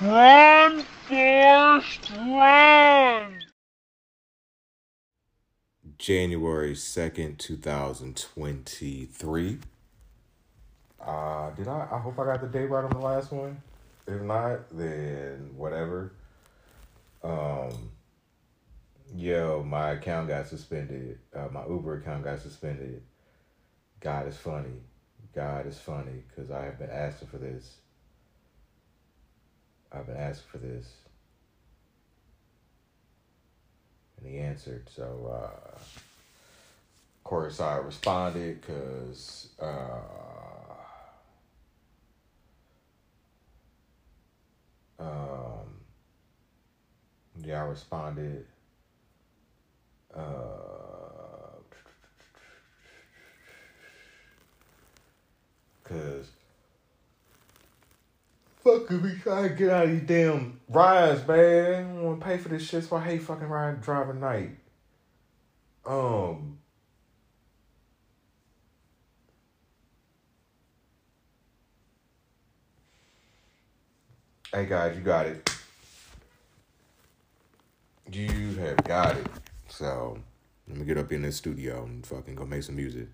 Run, Forrest, run! January 2nd, 2023. Uh, did I? I hope I got the date right on the last one. If not, then whatever. Um, yo, my account got suspended. Uh, my Uber account got suspended. God is funny. God is funny because I have been asking for this. I've been asking for this. And he answered. So, uh, of course, I responded because, uh, um, yeah, I responded. Uh, cause fucking trying to get out of these damn rides, man. I don't want to pay for this shit, so I hate fucking riding driving night. Um. Hey guys, you got it. You have got it. So let me get up in this studio and fucking go make some music.